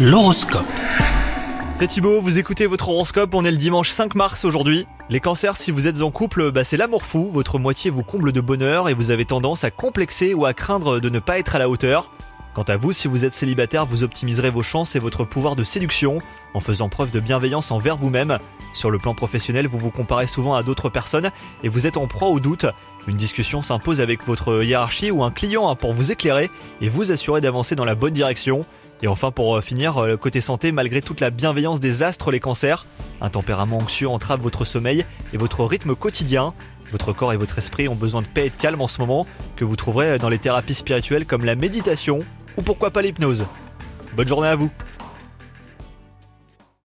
L'horoscope. C'est Thibaut, vous écoutez votre horoscope, on est le dimanche 5 mars aujourd'hui. Les cancers, si vous êtes en couple, bah c'est l'amour fou, votre moitié vous comble de bonheur et vous avez tendance à complexer ou à craindre de ne pas être à la hauteur. Quant à vous, si vous êtes célibataire, vous optimiserez vos chances et votre pouvoir de séduction en faisant preuve de bienveillance envers vous-même. Sur le plan professionnel, vous vous comparez souvent à d'autres personnes et vous êtes en proie au doute. Une discussion s'impose avec votre hiérarchie ou un client hein, pour vous éclairer et vous assurer d'avancer dans la bonne direction. Et enfin, pour euh, finir, euh, côté santé, malgré toute la bienveillance des astres, les cancers, un tempérament anxieux entrave votre sommeil et votre rythme quotidien. Votre corps et votre esprit ont besoin de paix et de calme en ce moment, que vous trouverez dans les thérapies spirituelles comme la méditation ou pourquoi pas l'hypnose? Bonne journée à vous